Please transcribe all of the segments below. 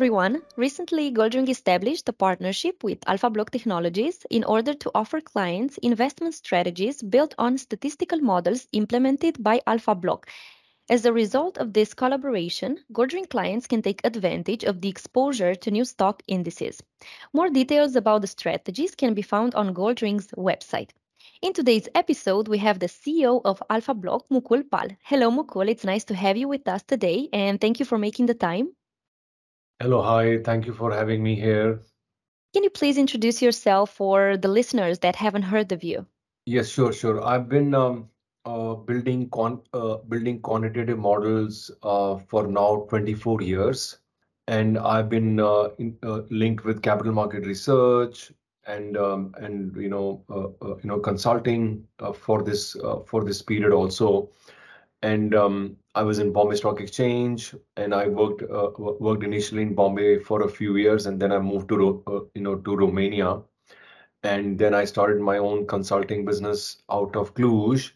everyone. Recently, Goldring established a partnership with AlphaBlock Technologies in order to offer clients investment strategies built on statistical models implemented by AlphaBlock. As a result of this collaboration, Goldring clients can take advantage of the exposure to new stock indices. More details about the strategies can be found on Goldring's website. In today's episode, we have the CEO of AlphaBlock, Mukul Pal. Hello, Mukul. It's nice to have you with us today, and thank you for making the time. Hello. Hi. Thank you for having me here. Can you please introduce yourself for the listeners that haven't heard of you? Yes, sure, sure. I've been um, uh, building con uh, building quantitative models uh, for now 24 years, and I've been uh, in, uh, linked with capital market research and um, and you know uh, you know consulting for this for this period also and um, I was in Bombay Stock Exchange, and I worked uh, worked initially in Bombay for a few years, and then I moved to uh, you know to Romania, and then I started my own consulting business out of Cluj,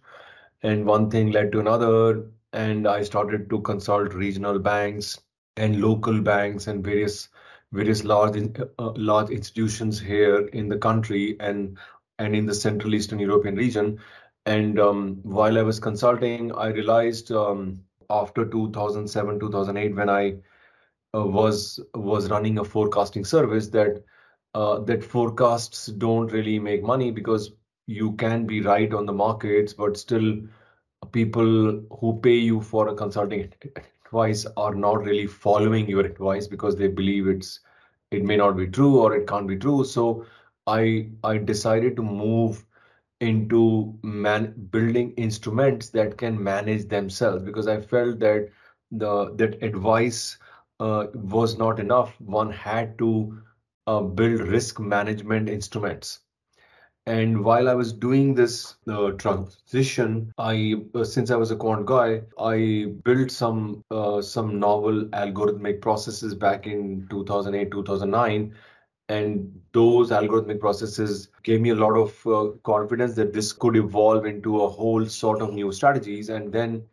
and one thing led to another, and I started to consult regional banks and local banks and various various large uh, large institutions here in the country and and in the Central Eastern European region and um, while I was consulting, I realized um, after 2007, 2008, when I uh, was was running a forecasting service, that uh, that forecasts don't really make money because you can be right on the markets, but still people who pay you for a consulting advice are not really following your advice because they believe it's it may not be true or it can't be true. So I I decided to move into man building instruments that can manage themselves because I felt that the that advice uh, was not enough. One had to uh, build risk management instruments. And while I was doing this uh, transition, I uh, since I was a quant guy, I built some uh, some novel algorithmic processes back in 2008, 2009 and those algorithmic processes gave me a lot of uh, confidence that this could evolve into a whole sort of new strategies. And then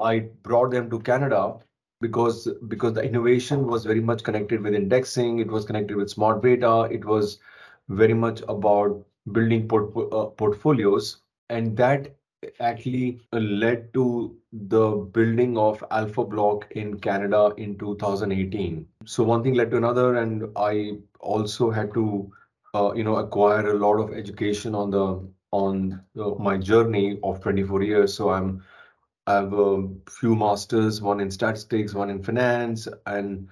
i brought them to canada because because the innovation was very much connected with indexing. It was connected with smart beta. It was very much about building port- uh, portfolios. And that actually led to the building of AlphaBlock in Canada in 2018. So one thing led to another, and I also had to, uh, you know, acquire a lot of education on the on uh, my journey of 24 years. So I'm I have a few masters, one in statistics, one in finance, and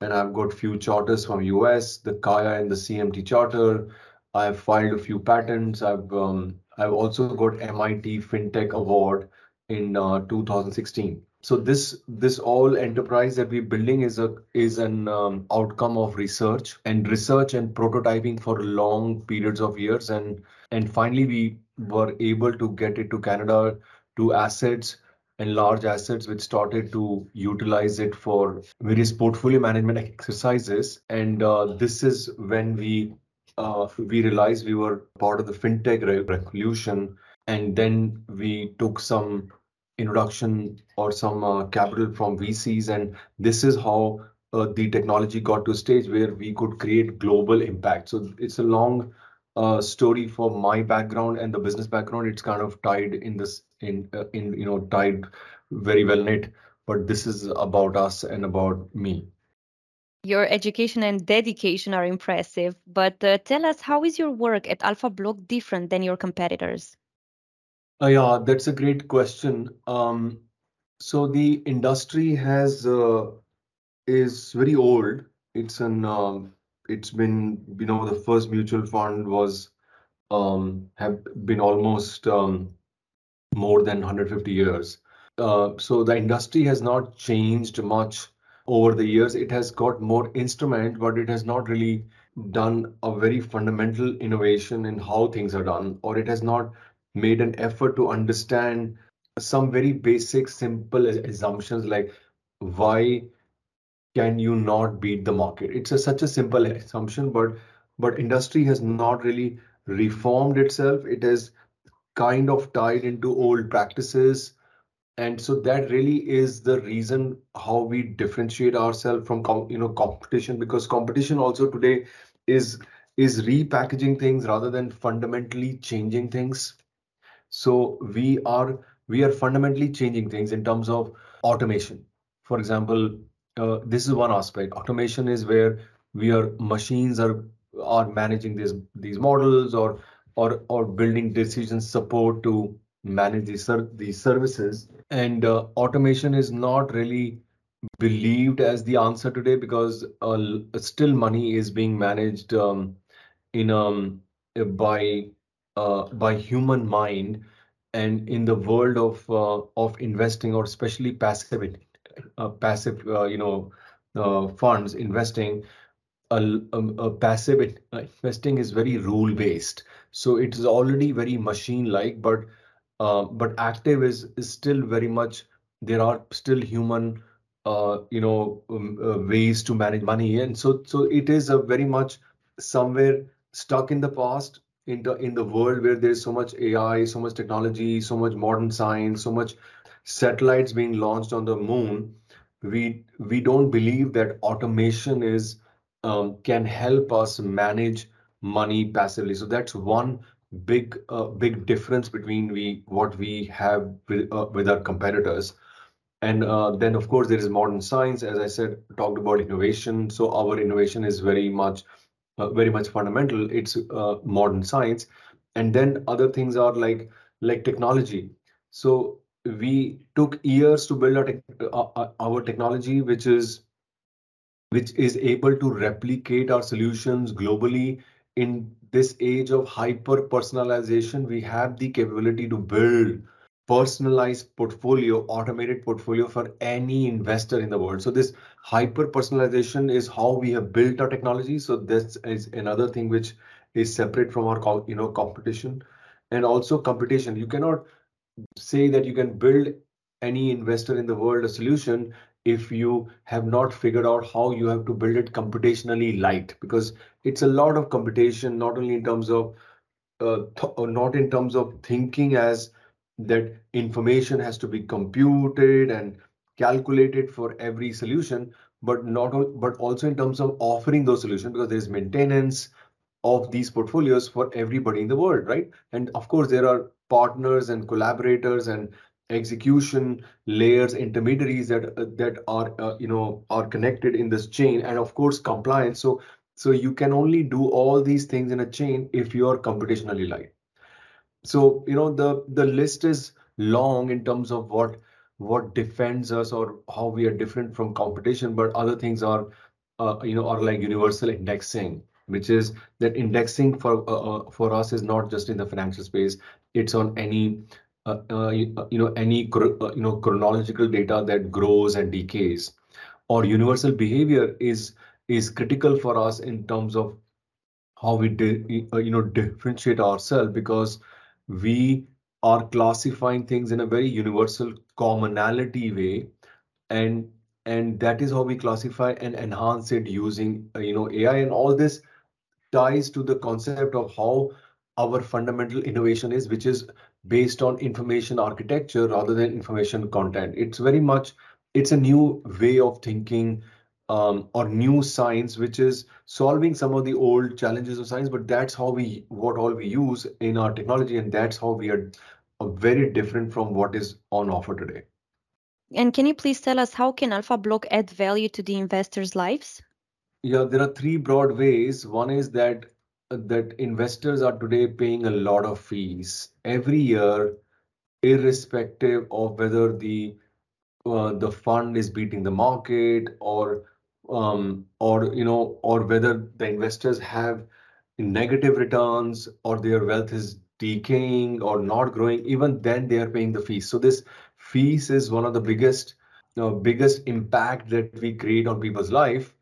and I've got few charters from US, the CAIA and the CMT charter. I've filed a few patents. I've um, I've also got MIT FinTech Award in uh, 2016. So this this all enterprise that we're building is a is an um, outcome of research and research and prototyping for long periods of years and and finally we were able to get it to Canada to assets and large assets which started to utilize it for various portfolio management exercises and uh, this is when we uh, we realized we were part of the fintech revolution, and then we took some introduction or some uh, capital from VCs, and this is how uh, the technology got to a stage where we could create global impact. So it's a long uh, story for my background and the business background. It's kind of tied in this in uh, in you know tied very well knit. But this is about us and about me. Your education and dedication are impressive, but uh, tell us how is your work at AlphaBlock different than your competitors? Uh, yeah, that's a great question. Um, so the industry has uh, is very old. It's an um, it's been you know the first mutual fund was um, have been almost um, more than 150 years. Uh, so the industry has not changed much over the years it has got more instrument but it has not really done a very fundamental innovation in how things are done or it has not made an effort to understand some very basic simple assumptions like why can you not beat the market? It's a, such a simple assumption but but industry has not really reformed itself. It has kind of tied into old practices and so that really is the reason how we differentiate ourselves from you know competition because competition also today is is repackaging things rather than fundamentally changing things. So we are we are fundamentally changing things in terms of automation. For example uh, this is one aspect. Automation is where we are machines are are managing these these models or or or building decision support to manage these ser- these services. And uh, automation is not really believed as the answer today because uh, still money is being managed um, in um by uh, by human mind and in the world of uh, of investing or especially passive uh, passive uh, you know uh, funds investing a, a, a passive investing is very rule based so it is already very machine like but uh, but active is is still very much there are still human uh, you know um, uh, ways to manage money and so so it is a very much somewhere stuck in the past in the in the world where there is so much AI, so much technology, so much modern science, so much satellites being launched on the moon. We we don't believe that automation is um, can help us manage money passively. So that's one big uh, big difference between we what we have with uh, with our competitors. And uh, then of course there is modern science, as I said, talked about innovation. So our innovation is very much uh, very much fundamental. It's uh, modern science, and then other things are like like technology. So we took years to build our, te uh, our technology, which is which is able to replicate our solutions globally in this age of hyper personalization we have the capability to build personalized portfolio automated portfolio for any investor in the world. So this hyper personalization is how we have built our technology. So this is another thing which is separate from our you know competition. And also competition. You cannot say that you can build any investor in the world a solution if you have not figured out how you have to build it computationally light because it's a lot of computation not only in terms of uh, not in terms of thinking as that information has to be computed and calculated for every solution but not but also in terms of offering those solutions because there's maintenance of these portfolios for everybody in the world right? And of course there are partners and collaborators and execution layers intermediaries that uh, that are uh, you know are connected in this chain and of course compliance. So so you can only do all these things in a chain if you are computationally light. So you know the the list is long in terms of what what defends us or how we are different from competition but other things are uh, you know are like universal indexing which is that indexing for uh, uh for us is not just in the financial space. It's on any Uh, uh, uh, you know any you know chronological data that grows and decays. Or universal behavior is is critical for us in terms of how we you know differentiate ourselves because we are classifying things in a very universal commonality way and and that is how we classify and enhance it using you know ai and all this ties to the concept of how our fundamental innovation is which is based on information architecture rather than information content. It's very much it's a new way of thinking um, or new science, which is solving some of the old challenges of science. But that's how we what all we use in our technology, and that's how we are very different from what is on offer today. And can you please tell us how can AlphaBlock add value to the investors' lives? Yeah, there are three broad ways. One is that that investors are today paying a lot of fees every year, irrespective of whether the uh, the fund is beating the market or um, or you know or whether the investors have negative returns or their wealth is decaying or not growing even then they are paying the fees. So this fees is one of the biggest uh, biggest impact that we create on people's life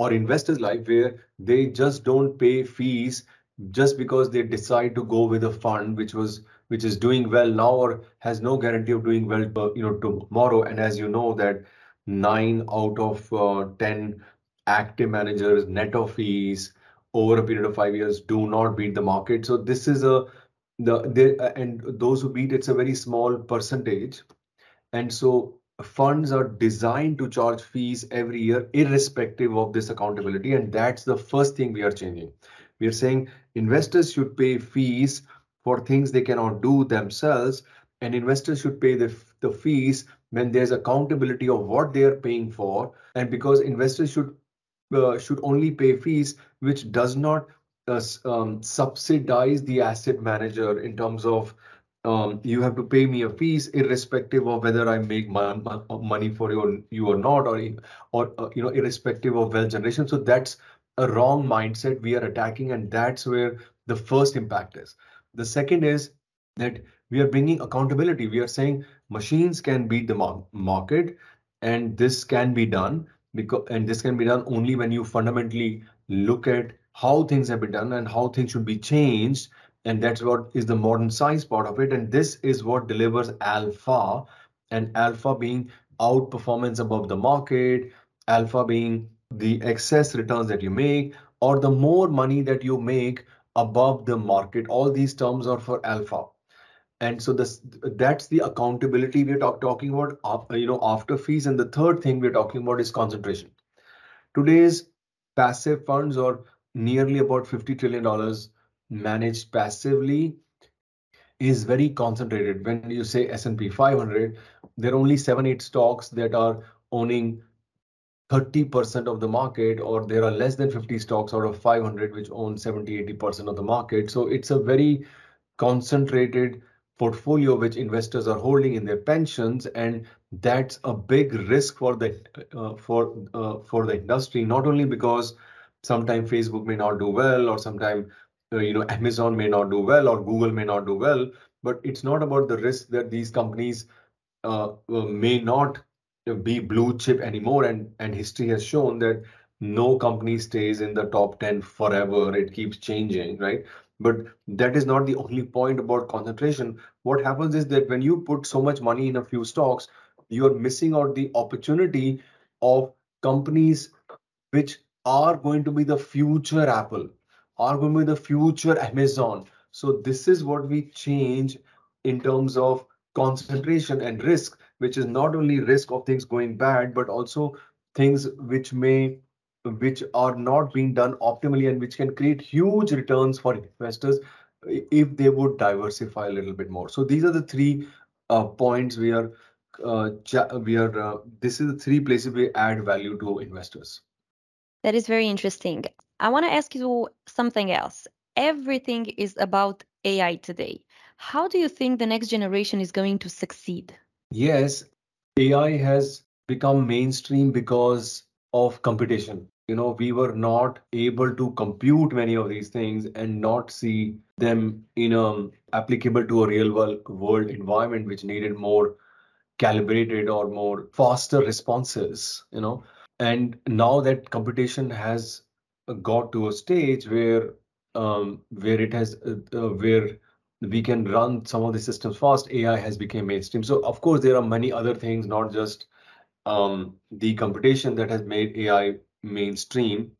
or investors life where they just don't pay fees just because they decide to go with a fund which was which is doing well now or has no guarantee of doing well you know tomorrow. And as you know that nine out of uh, 10 active managers net of fees over a period of five years do not beat the market. So this is a the, the and those who beat it's a very small percentage. And so funds are designed to charge fees every year irrespective of this accountability and that's the first thing we are changing. We are saying investors should pay fees for things they cannot do themselves and investors should pay the, the fees when there's accountability of what they are paying for and because investors should uh, should only pay fees which does not uh, um, subsidize the asset manager in terms of um, you have to pay me a fees irrespective of whether I make money for you, you or not, or or uh, you know irrespective of wealth generation. So that's a wrong mindset we are attacking, and that's where the first impact is. The second is that we are bringing accountability. We are saying machines can beat the market, and this can be done because and this can be done only when you fundamentally look at how things have been done and how things should be changed and that's what is the modern science part of it. And this is what delivers alpha. And alpha being outperformance above the market alpha being the excess returns that you make or the more money that you make above the market. All these terms are for alpha. And so this that's the accountability we're talk, talking about you know after fees. And the third thing we're talking about is concentration. Today's passive funds are nearly about 50 trillion dollars managed passively is very concentrated. When you say S&P 500, there are only seven, eight stocks that are owning 30% of the market, or there are less than 50 stocks out of 500 which own 70, 80% of the market. So it's a very concentrated portfolio which investors are holding in their pensions, and that's a big risk for the uh, for uh, for the industry. Not only because sometimes Facebook may not do well, or sometimes uh, you know amazon may not do well or google may not do well but it's not about the risk that these companies uh, uh, may not be blue chip anymore. And and history has shown that no company stays in the top 10 forever. It keeps changing right? But that is not the only point about concentration. What happens is that when you put so much money in a few stocks you're missing out the opportunity of companies which are going to be the future apple are going to be the future Amazon. So this is what we change in terms of concentration and risk, which is not only risk of things going bad, but also things which may which are not being done optimally and which can create huge returns for investors if they would diversify a little bit more. So these are the three uh, points we are uh, we are uh, this is the three places we add value to investors. That is very interesting. I want to ask you something else. Everything is about AI today. How do you think the next generation is going to succeed? Yes, AI has become mainstream because of computation. You know, we were not able to compute many of these things and not see them in a applicable to a real world, world environment which needed more calibrated or more faster responses, you know. And now that computation has got to a stage where um, where it has uh, uh, where we can run some of the systems fast ai has become mainstream. So of course there are many other things not just um, the computation that has made ai mainstream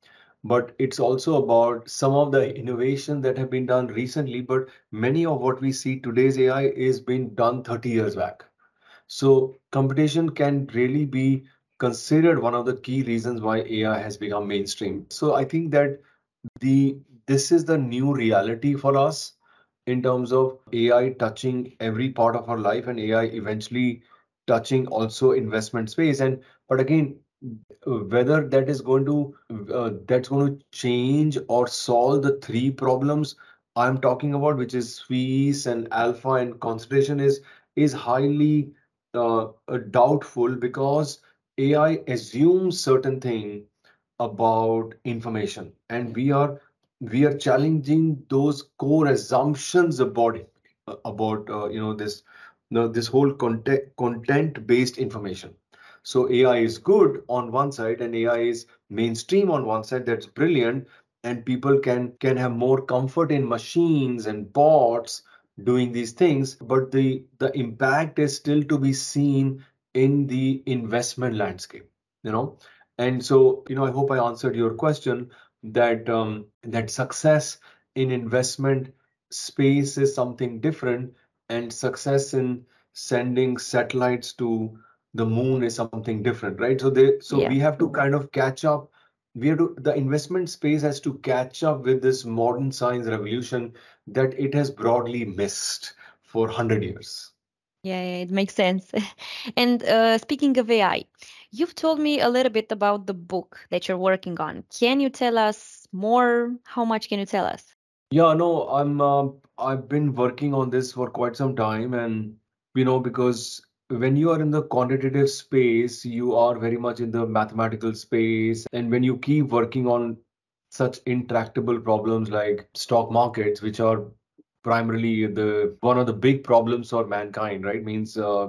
but it's also about some of the innovation that have been done recently. But many of what we see today's ai is being done 30 years back. So computation can really be considered one of the key reasons why AI has become mainstream. So I think that the this is the new reality for us in terms of AI touching every part of our life and AI eventually touching also investment space. And but again, whether that is going to uh, that's going to change or solve the three problems I'm talking about, which is fees and alpha and concentration, is is highly uh, doubtful because AI assumes certain thing about information, and we are we are challenging those core assumptions about about uh, you know this you know, this whole content content based information. So AI is good on one side, and AI is mainstream on one side. That's brilliant, and people can can have more comfort in machines and bots doing these things. But the the impact is still to be seen in the investment landscape you know and so you know i hope i answered your question that um, that success in investment space is something different and success in sending satellites to the moon is something different, right? So they so Yeah. we have to kind of catch up. We have to the investment space has to catch up with this modern science revolution that it has broadly missed for 100 years. Yeah, it makes sense. And uh, speaking of AI, you've told me a little bit about the book that you're working on. Can you tell us more? How much can you tell us? Yeah, no, I'm uh, I've been working on this for quite some time, and you know, because when you are in the quantitative space, you are very much in the mathematical space, and when you keep working on such intractable problems like stock markets, which are primarily the one of the big problems for mankind, right? Means uh,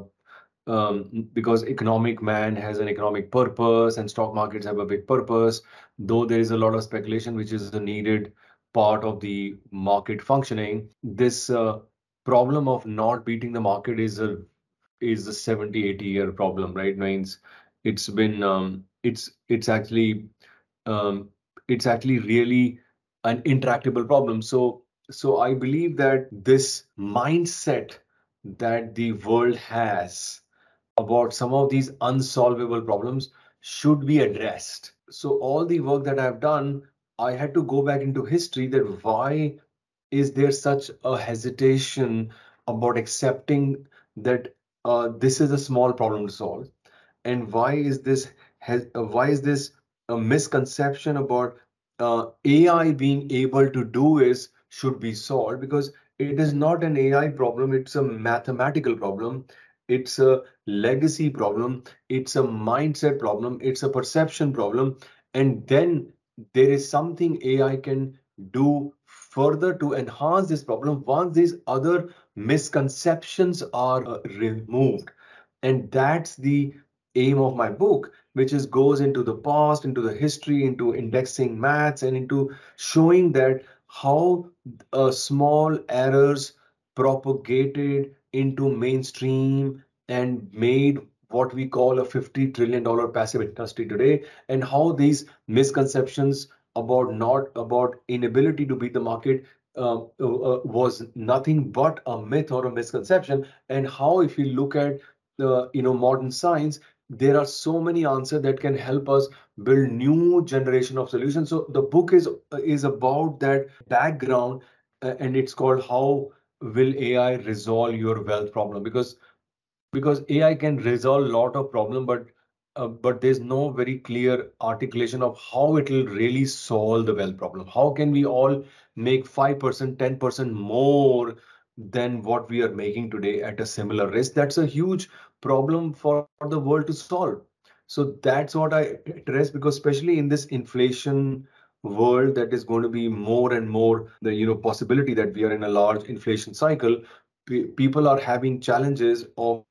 um, because economic man has an economic purpose and stock markets have a big purpose, though there is a lot of speculation which is a needed part of the market functioning. This uh, problem of not beating the market is a is a 70 80 year problem right means it's been um, it's it's actually um, it's actually really an intractable problem so so i believe that this mindset that the world has about some of these unsolvable problems should be addressed. So all the work that i've done i had to go back into history that why is there such a hesitation about accepting that uh, this is a small problem to solve? And why is this has uh, why is this a misconception about uh, AI being able to do is should be solved because it is not an AI problem it's a mathematical problem it's a legacy problem it's a mindset problem it's a perception problem and then there is something AI can do further to enhance this problem once these other misconceptions are uh, removed. And that's the aim of my book which is goes into the past into the history into indexing maths and into showing that how uh, small errors propagated into mainstream and made what we call a 50 trillion dollar passive industry today and how these misconceptions about not about inability to beat the market uh, uh, was nothing but a myth or a misconception. And how if you look at the you know modern science there are so many answers that can help us build new generation of solutions so the book is is about that background uh, and it's called how will ai resolve your wealth problem because because ai can resolve a lot of problem but uh, but there's no very clear articulation of how it will really solve the wealth problem. How can we all make 5%, 10% more than what we are making today at a similar risk? That's a huge problem for the world to solve. So that's what I address because especially in this inflation world that is going to be more and more the you know possibility that we are in a large inflation cycle people are having challenges of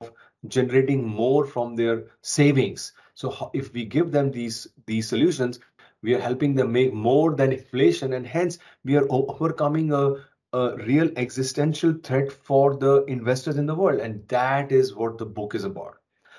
generating more from their savings. So if we give them these these solutions, we are helping them make more than inflation, and hence we are overcoming a, a real existential threat for the investors in the world. And that is what the book is about.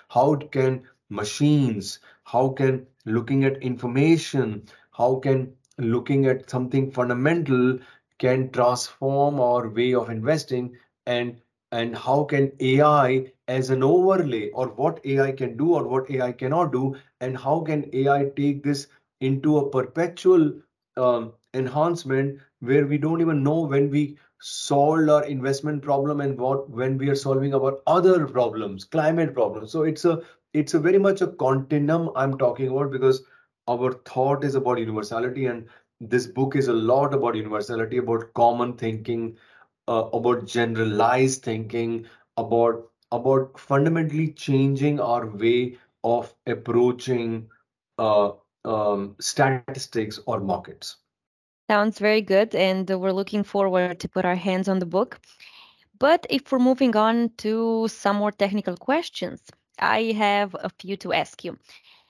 How can machines, how can looking at information, how can looking at something fundamental can transform our way of investing and and how can AI as an overlay or what AI can do or what AI cannot do and how can AI take this into a perpetual um, enhancement where we don't even know when we solved our investment problem and what when we are solving our other problems climate problems so it's a it's a very much a continuum i'm talking about because our thought is about universality and this book is a lot about universality about common thinking uh, about generalized thinking, about about fundamentally changing our way of approaching uh, um, statistics or markets. Sounds very good, and we're looking forward to put our hands on the book. But if we're moving on to some more technical questions, I have a few to ask you.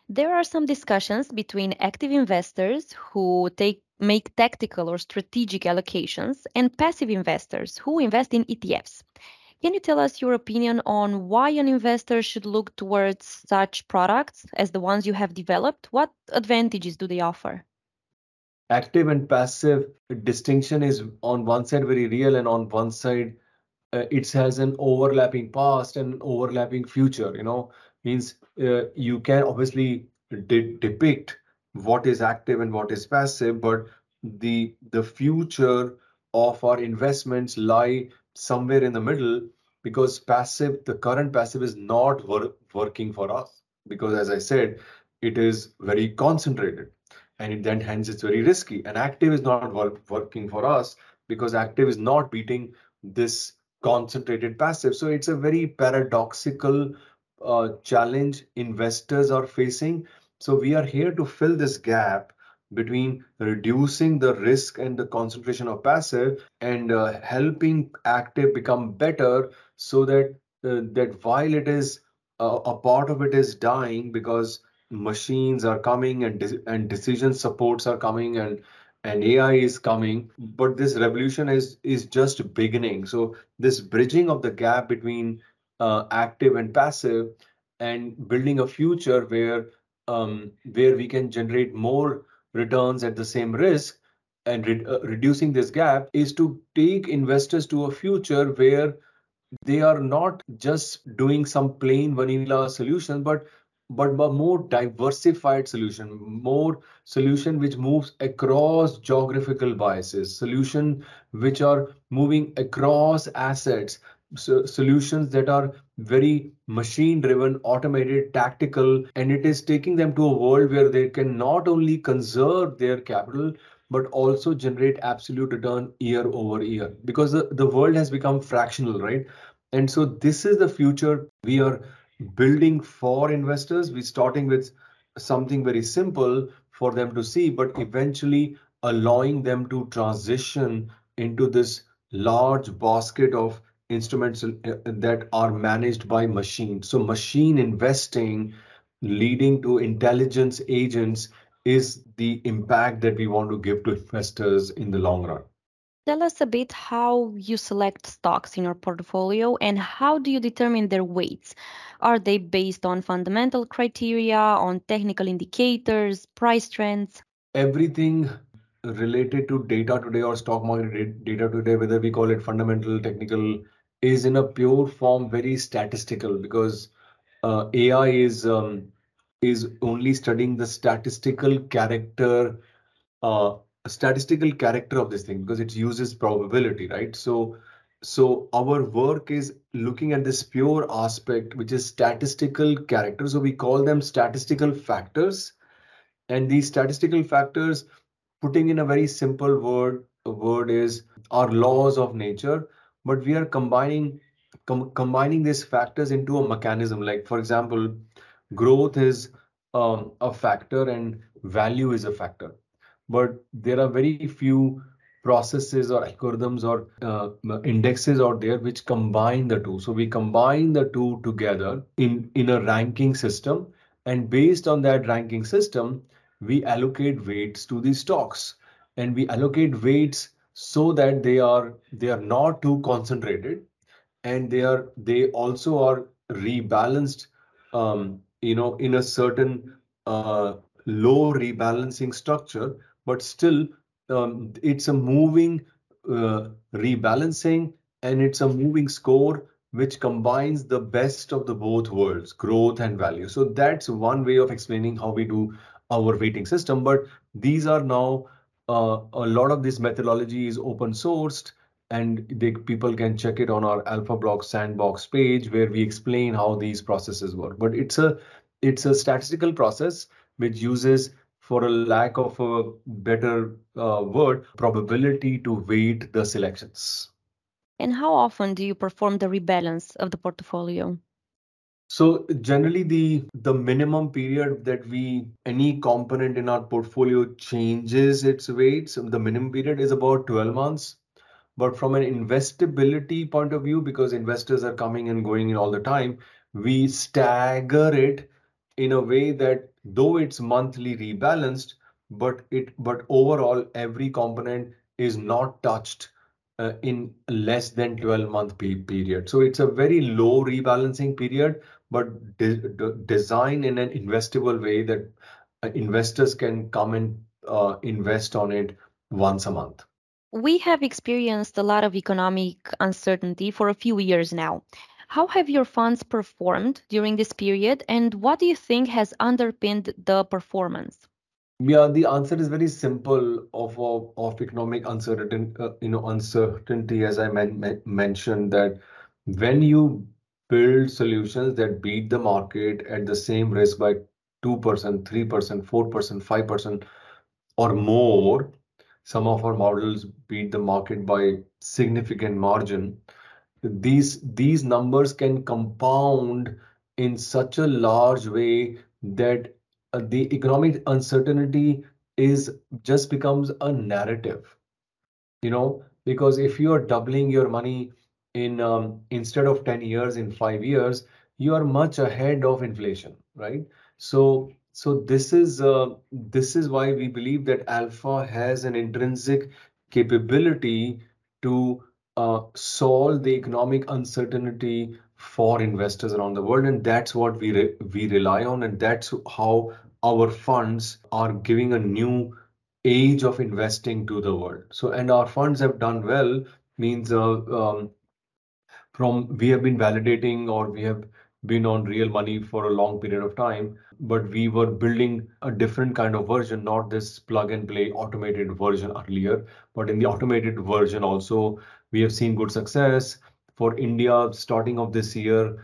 There are some discussions between active investors who take make tactical or strategic allocations and passive investors who invest in ETFs. Can you tell us your opinion on why an investor should look towards such products as the ones you have developed? What advantages do they offer? Active and passive distinction is on one side very real and on one side uh, it has an overlapping past and an overlapping future you know. Means uh, you can obviously de depict what is active and what is passive but the the future of our investments lie somewhere in the middle because passive the current passive is not wor working for us because as i said it is very concentrated and then hence it's very risky. And active is not work, working for us because active is not beating this concentrated passive. So it's a very paradoxical uh, challenge investors are facing. So we are here to fill this gap between reducing the risk and the concentration of passive and uh, helping active become better so that uh, that while it is uh, a part of it is dying because machines are coming and de and decision supports are coming and and AI is coming, but this revolution is is just beginning. So this bridging of the gap between uh, active and passive, and building a future where um, where we can generate more returns at the same risk and re uh, reducing this gap is to take investors to a future where they are not just doing some plain vanilla solution, but but a more diversified solution, more solution which moves across geographical biases, solution which are moving across assets, so solutions that are very machine driven, automated, tactical, and it is taking them to a world where they can not only conserve their capital, but also generate absolute return year over year because the, the world has become fractional, right? And so this is the future we are building for investors. We're starting with something very simple for them to see, but eventually allowing them to transition into this large basket of instruments uh, that are managed by machines. So machine investing leading to intelligence agents is the impact that we want to give to investors in the long run. Tell us a bit how you select stocks in your portfolio and how do you determine their weights? Are they based on fundamental criteria, on technical indicators, price trends? Everything related to data today or stock market data today, whether we call it fundamental, technical, is in a pure form very statistical because uh, AI is um, is only studying the statistical character uh, statistical character of this thing because it uses probability right? So so our work is looking at this pure aspect which is statistical character. So we call them statistical factors. And these statistical factors putting in a very simple word word is our laws of nature. But we are combining com combining these factors into a mechanism. Like for example growth is um, a factor and value is a factor but there are very few processes or algorithms or uh, indexes out there which combine the two. So we combine the two together in in a ranking system and based on that ranking system we allocate weights to the stocks. And we allocate weights so that they are they are not too concentrated and they are they also are rebalanced um, you know in a certain uh, low rebalancing structure but still um, it's a moving uh, rebalancing and it's a moving score which combines the best of the both worlds growth and value. So that's one way of explaining how we do our weighting system but these are now uh, a lot of this methodology is open sourced and they, people can check it on our alpha block sandbox page where we explain how these processes work. But it's a it's a statistical process which uses for a lack of a better uh, word probability to weight the selections and how often do you perform the rebalance of the portfolio so generally the the minimum period that we any component in our portfolio changes its weights, the minimum period is about 12 months. But from an investability point of view, because investors are coming and going in all the time, we stagger it in a way that though it's monthly rebalanced, but it but overall every component is not touched uh, in less than 12 month period. So it's a very low rebalancing period, but de de design in an investable way that uh, investors can come and uh, invest on it once a month. We have experienced a lot of economic uncertainty for a few years now. How have your funds performed during this period, and what do you think has underpinned the performance? Yeah, the answer is very simple of of, economic uncertainty, uh, you know, uncertainty, as I men mentioned, that when you build solutions that beat the market at the same risk by 2%, 3%, 4%, 5%, or more, some of our models beat the market by significant margin. These these numbers can compound in such a large way that uh, the economic uncertainty is just becomes a narrative. You know because if you are doubling your money in um, instead of 10 years in 5 years you are much ahead of inflation right? So so this is uh, this is why we believe that alpha has an intrinsic capability to solve the economic uncertainty for investors around the world. And that's what we re we rely on. And that's how our funds are giving a new age of investing to the world. So and our funds have done well means uh, um, from we have been validating or we have been on real money for a long period of time but we were building a different kind of version not this plug and play automated version earlier but in the automated version also we have seen good success for india starting of this year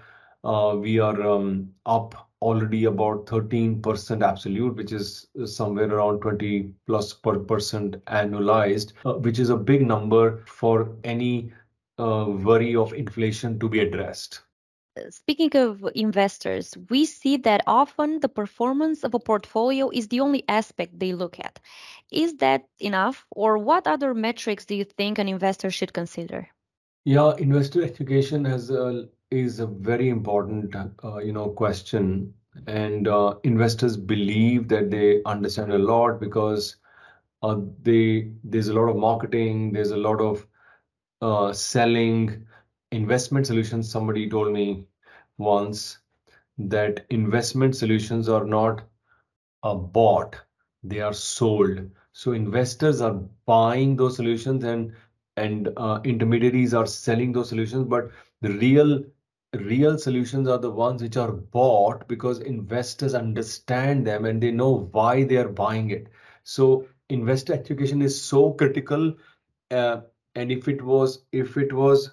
uh, we are um, up already about 13% absolute, which is somewhere around 20 plus per percent annualized, uh, which is a big number for any uh, worry of inflation to be addressed. Speaking of investors, we see that often the performance of a portfolio is the only aspect they look at. Is that enough, or what other metrics do you think an investor should consider? Yeah, investor education a is a very important, uh, you know, question. And uh, investors believe that they understand a lot because uh, they there's a lot of marketing, there's a lot of uh, selling investment solutions. Somebody told me once that investment solutions are not uh, bought, they are sold. So investors are buying those solutions and and uh, intermediaries are selling those solutions, but the real real solutions are the ones which are bought because investors understand them and they know why they are buying it. So investor education is so critical. Uh, and if it was if it was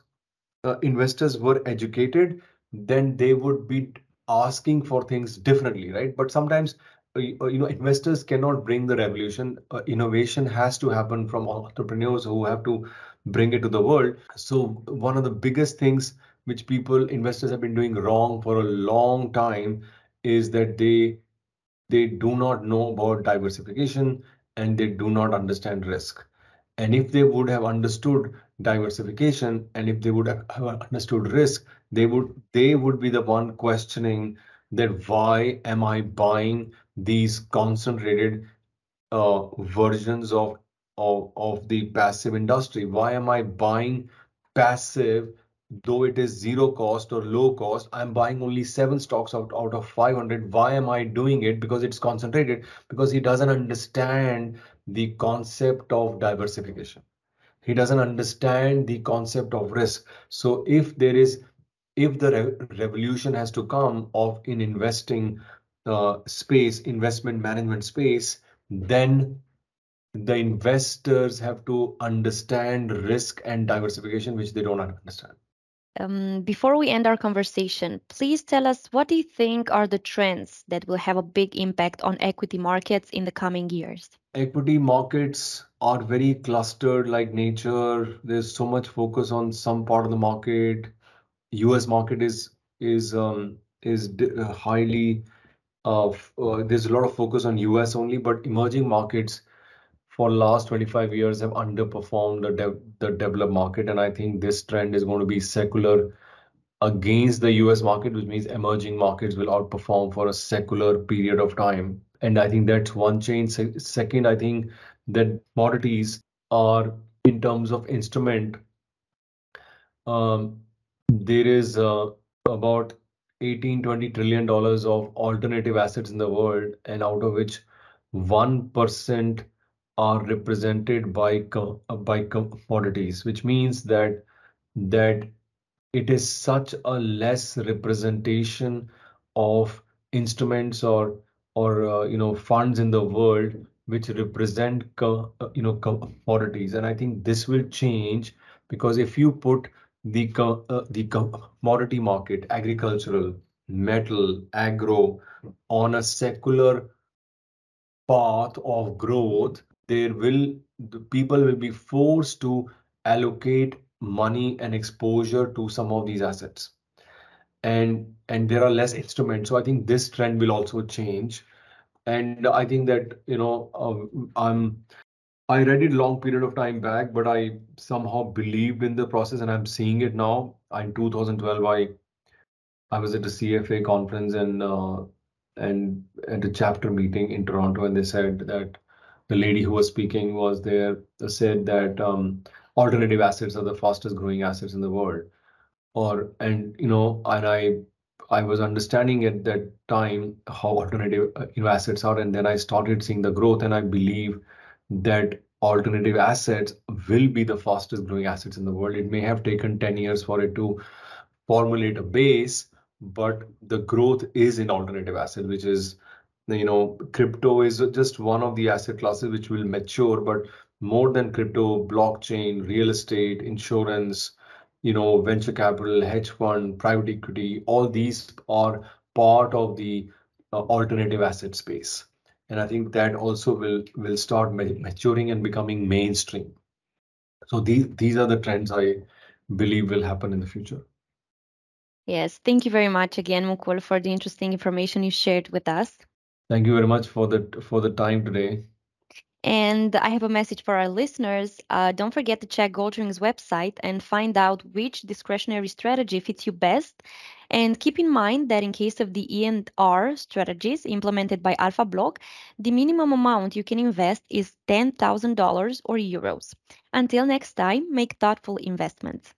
uh, investors were educated, then they would be asking for things differently, right? But sometimes you know investors cannot bring the revolution. Uh, innovation has to happen from entrepreneurs who have to bring it to the world. So one of the biggest things which people investors have been doing wrong for a long time is that they they do not know about diversification and they do not understand risk and if they would have understood diversification and if they would have understood risk they would they would be the one questioning that why am i buying these concentrated uh, versions of, of of the passive industry why am i buying passive though it is zero cost or low cost, I'm buying only seven stocks out, out of 500. Why am I doing it? Because it's concentrated, because he doesn't understand the concept of diversification. He doesn't understand the concept of risk. So if there is, if the re revolution has to come of in investing uh, space, investment management space, then the investors have to understand risk and diversification, which they don't understand. Um, before we end our conversation, please tell us what do you think are the trends that will have a big impact on equity markets in the coming years? Equity markets are very clustered like nature. There's so much focus on some part of the market. US market is is um, is uh, highly uh, uh, there's a lot of focus on US only, but emerging markets for last 25 years have underperformed the, de the developed market. And I think this trend is going to be secular against the US market, which means emerging markets will outperform for a secular period of time. And I think that's one change. Se second, I think that commodities are in terms of instrument, um, there is uh, about 18, 20 trillion dollars of alternative assets in the world, and out of which 1% are represented by by commodities, which means that that it is such a less representation of instruments or or uh, you know funds in the world which represent uh, you know commodities. And i think this will change because if you put the uh, the commodity market agricultural metal agro on a secular path of growth there will the people will be forced to allocate money and exposure to some of these assets. And and there are less instruments. So i think this trend will also change. And i think that you know uh, i'm i read it long period of time back but i somehow believed in the process and i'm seeing it now. In 2012 i i was at a cfa conference and uh, and at a chapter meeting in toronto and they said that the lady who was speaking was there said that um, alternative assets are the fastest growing assets in the world. Or and you know and i i was understanding at that time how alternative uh, you know assets are and then i started seeing the growth and i believe that alternative assets will be the fastest growing assets in the world it may have taken 10 years for it to formulate a base but the growth is in alternative asset which is you know crypto is just one of the asset classes which will mature but more than crypto blockchain real estate insurance you know, venture capital, hedge fund, private equity, all these are part of the uh, alternative asset space. And I think that also will will start maturing and becoming mainstream. So these these are the trends I believe will happen in the future. Yes, thank you very much again, Mukul, for the interesting information you shared with us. Thank you very much for the for the time today. And I have a message for our listeners. Uh, don't forget to check Goldring's website and find out which discretionary strategy fits you best. And keep in mind that in case of the E&R strategies implemented by AlphaBlock, the minimum amount you can invest is $10,000 or euros. Until next time, make thoughtful investments.